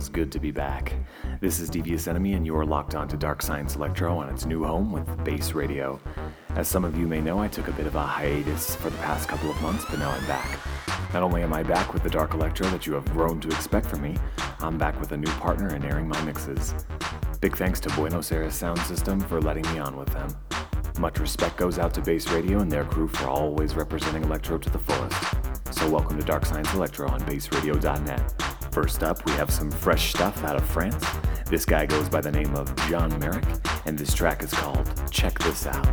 feels good to be back. This is Devious Enemy, and you're locked on to Dark Science Electro on its new home with Bass Radio. As some of you may know, I took a bit of a hiatus for the past couple of months, but now I'm back. Not only am I back with the Dark Electro that you have grown to expect from me, I'm back with a new partner and airing my mixes. Big thanks to Buenos Aires Sound System for letting me on with them. Much respect goes out to Bass Radio and their crew for always representing electro to the fullest. So welcome to Dark Science Electro on bassradio.net. First up, we have some fresh stuff out of France. This guy goes by the name of Jon Merick, and this track is called Check This Out.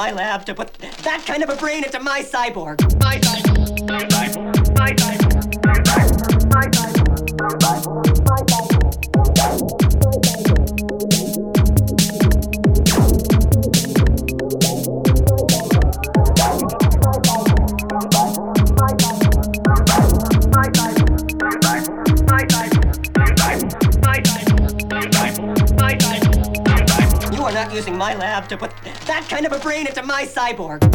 My lab to put that kind of a brain into my cyborg. Cyborg.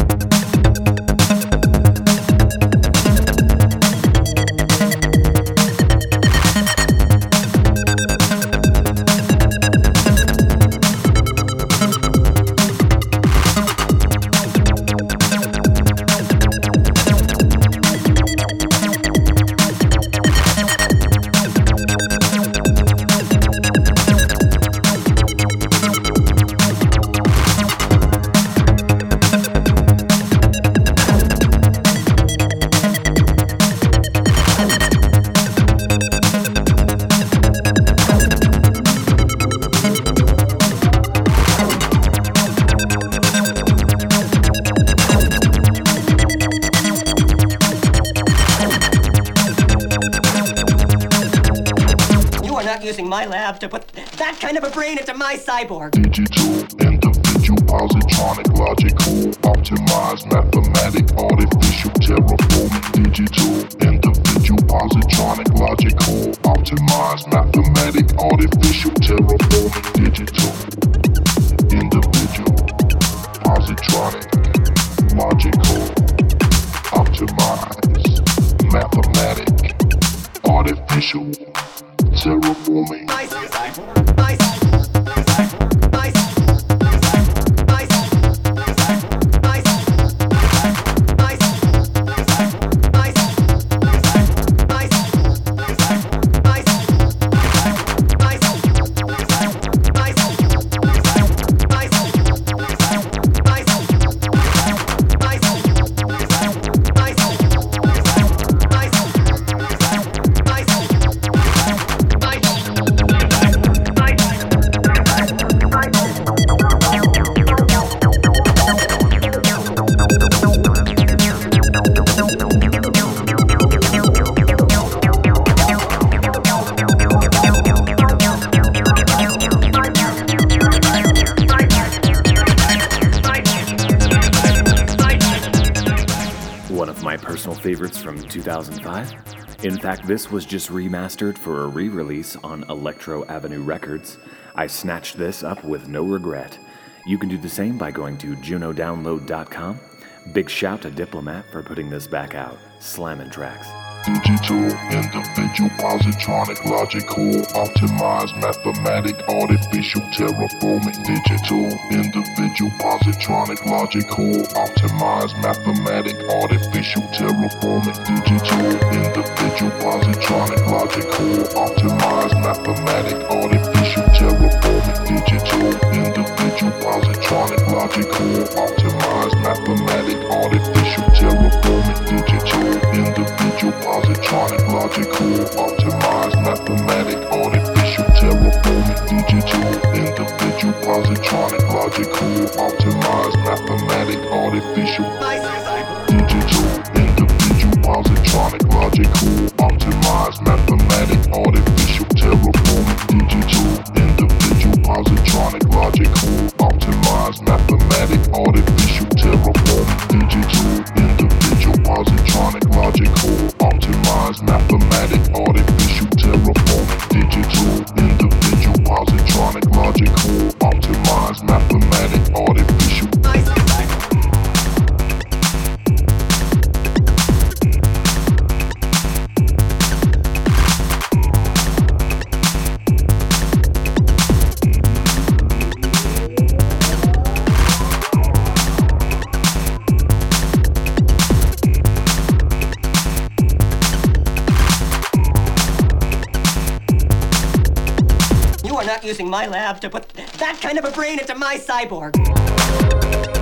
Cyborg. Favorites from 2005. In fact, this was just remastered for a re release on Electro Avenue Records. I snatched this up with no regret. You can do the same by going to junodownload.com. Big shout to Diplomat for putting this back out. Slammin' tracks. Digital, individual, positronic, logical, optimized, mathematic, artificial, terraforming. Digital, individual, positronic, logical, optimized, mathematic, artificial, terraforming. Digital, individual, positronic, logical, optimized, mathematic, artificial, terraforming. Digital, individual, positronic, logical, optimized, mathematic, artificial, individual, positronic, logical, optimized, mathematic, artificial, terraforming, digital, individual, positronic, logical, optimized, mathematic, artificial, digital, individual, positronic, logical, optimized, mathematic, using my lab to put that kind of a brain into my cyborg.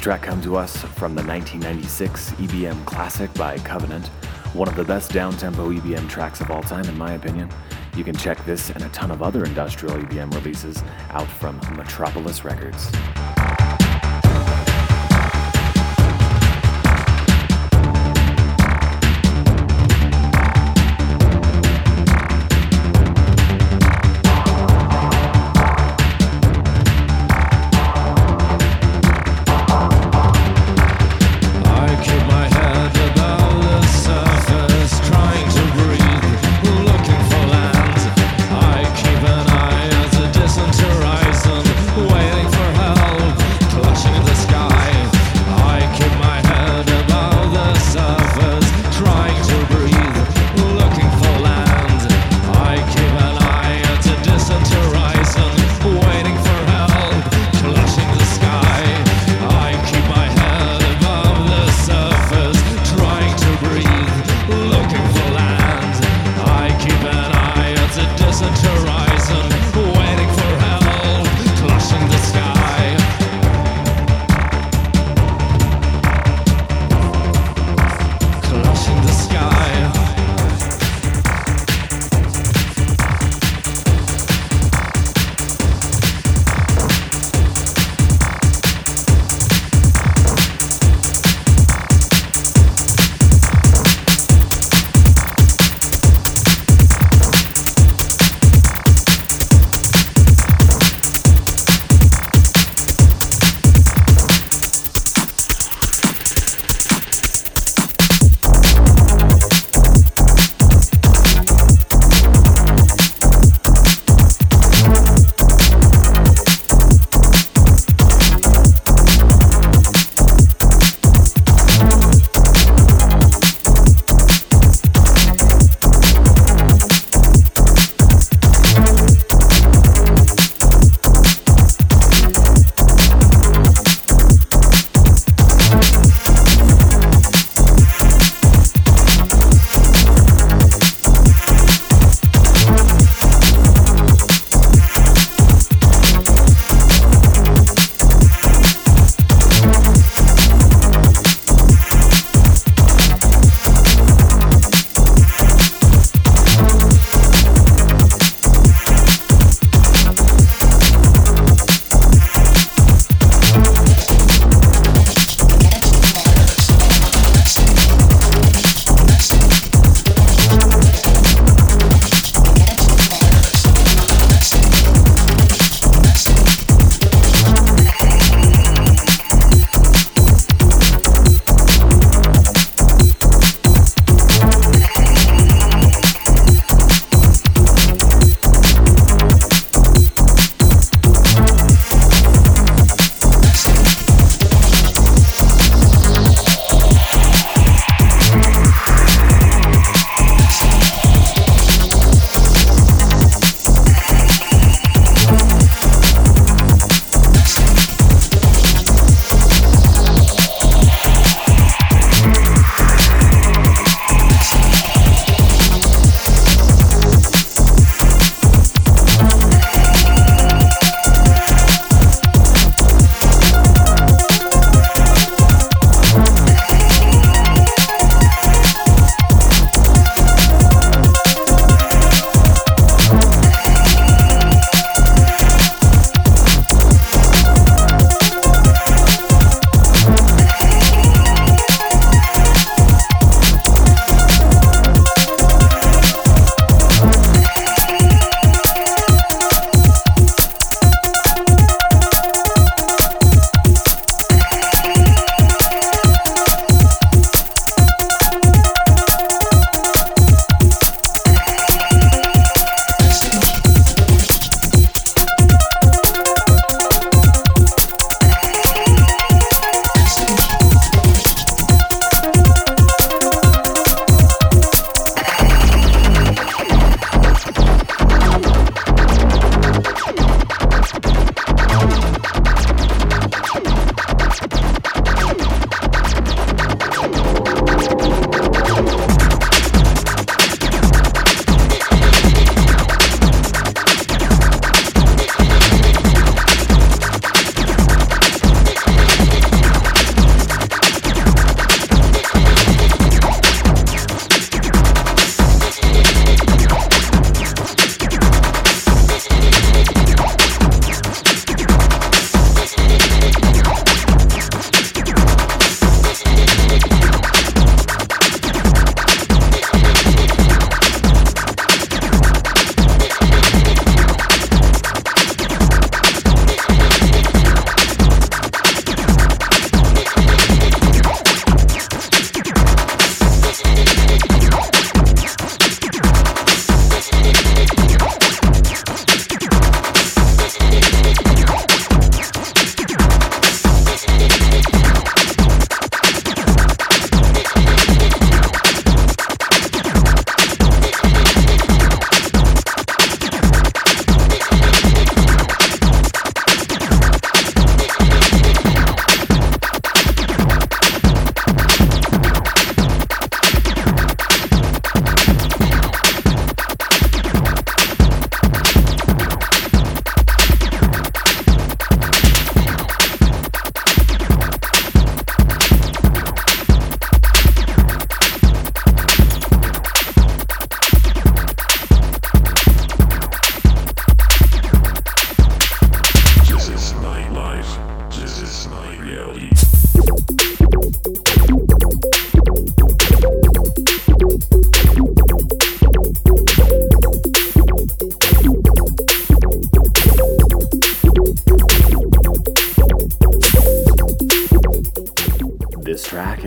Track comes to us from the 1996 EBM Classic by Covenant, one of the best down-tempo EBM tracks of all time in my opinion. You can check this and a ton of other industrial EBM releases out from Metropolis Records.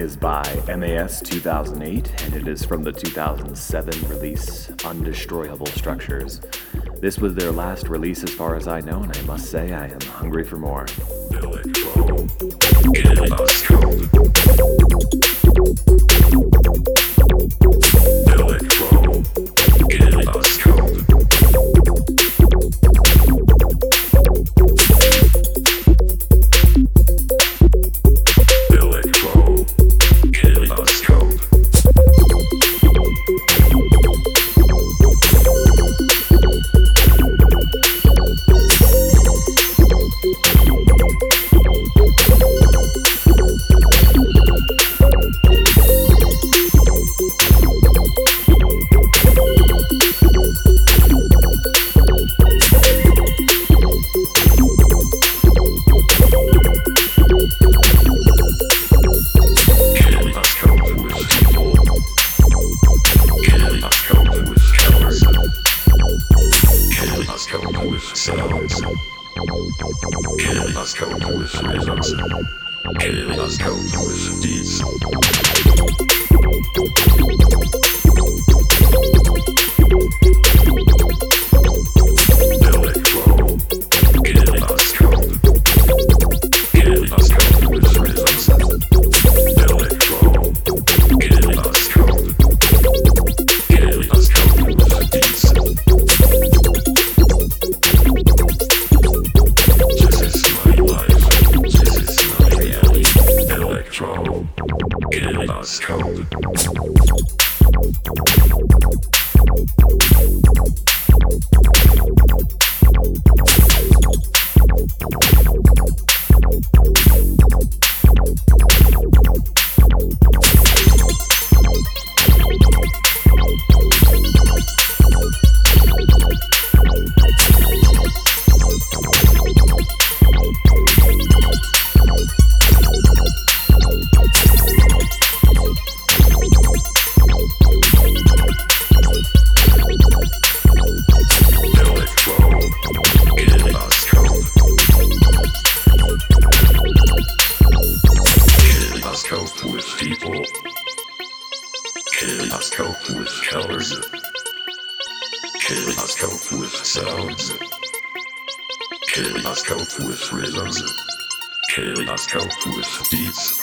is by MAS 2008 and it is from the 2007 release Undestroyable Structures. This was their last release as far as I know, and I must say I am hungry for more. Strode. thrillers. Kaleidoscope with beats.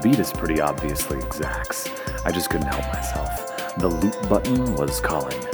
The beat is pretty obviously Zax. I just couldn't help myself. The loop button was calling.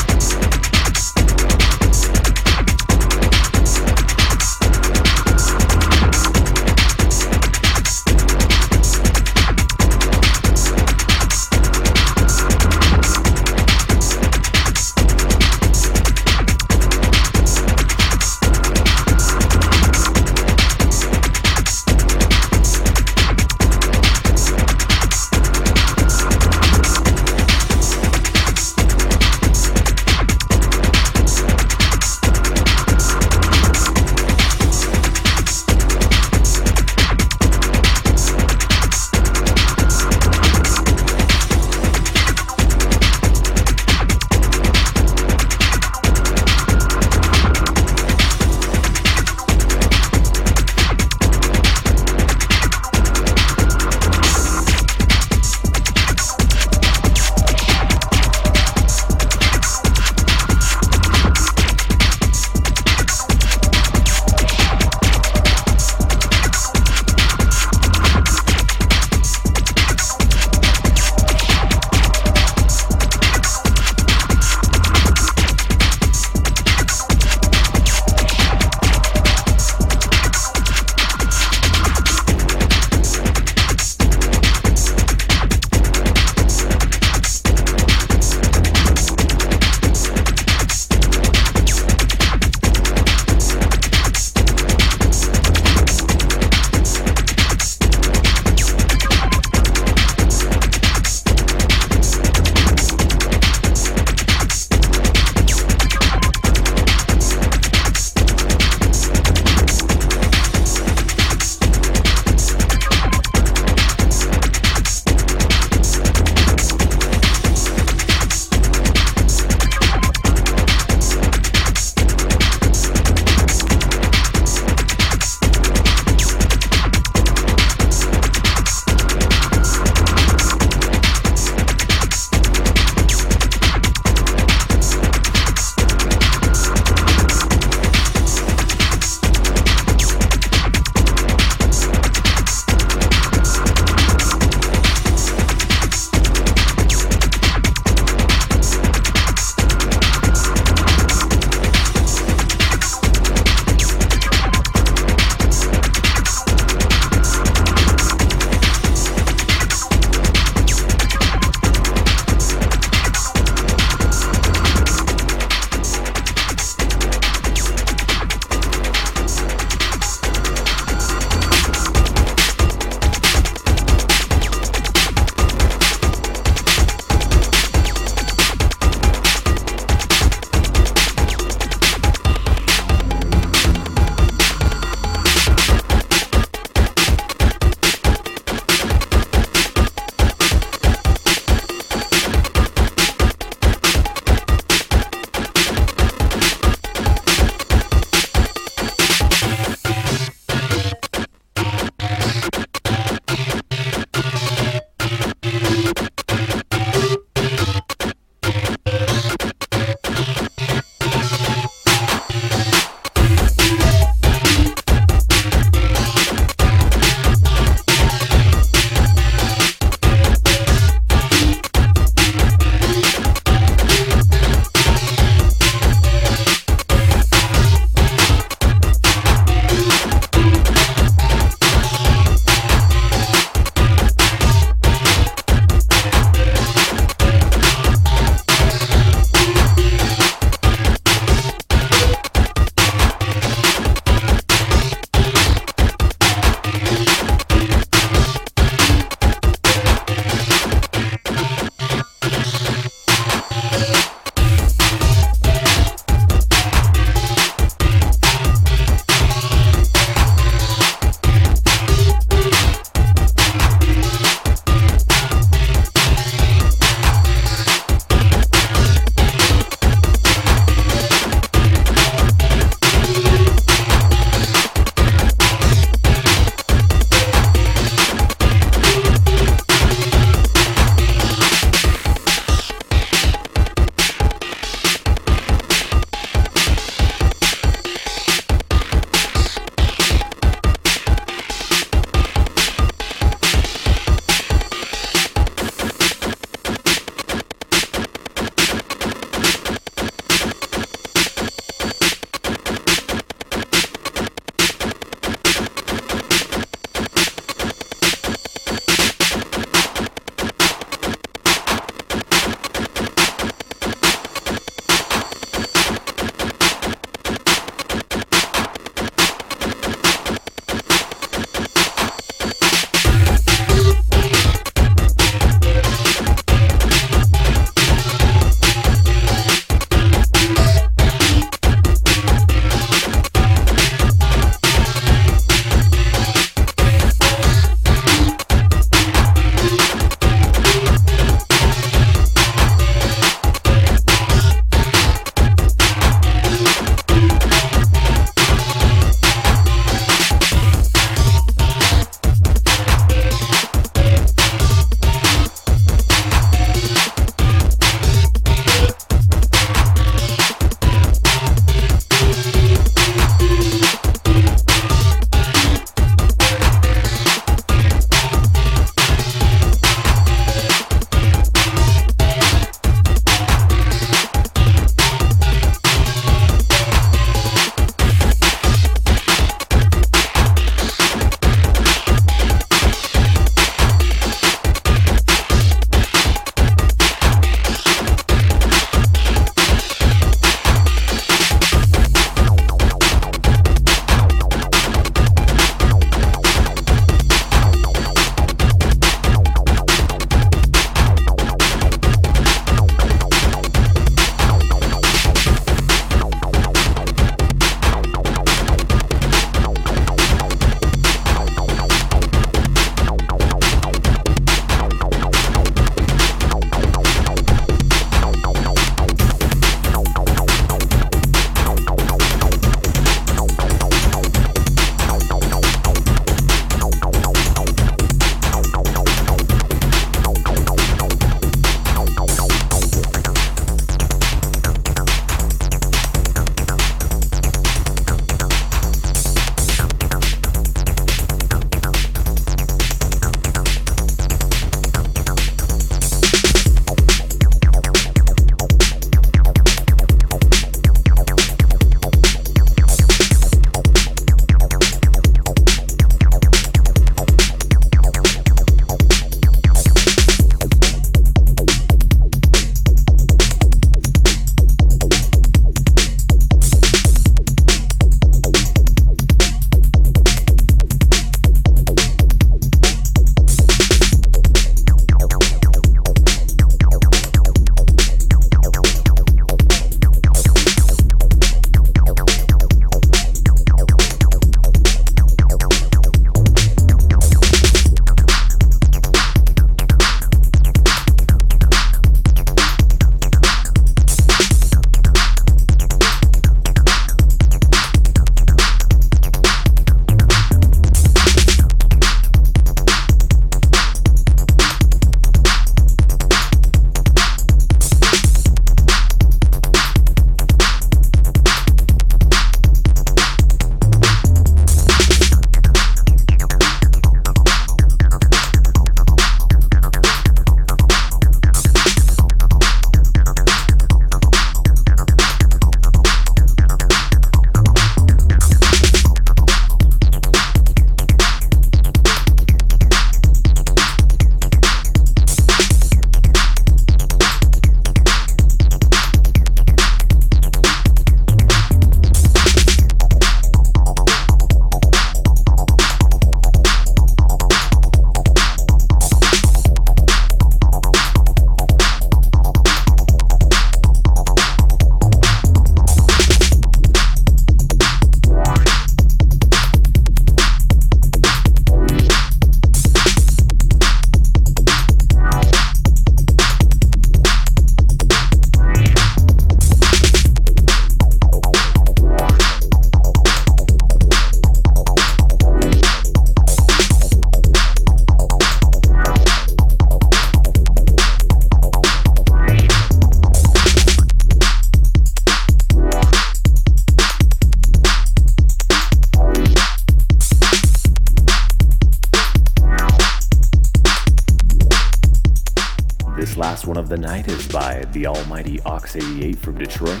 88 from Detroit.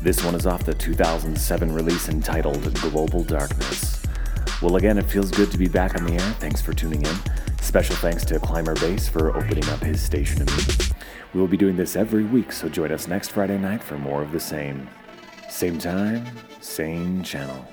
This one is off the 2007 release entitled Global Darkness. Well, again, it feels good to be back on the air. Thanks for tuning in. Special thanks to Climber Bass for opening up his station to me. We will be doing this every week, so join us next Friday night for more of the same. Same time, same channel.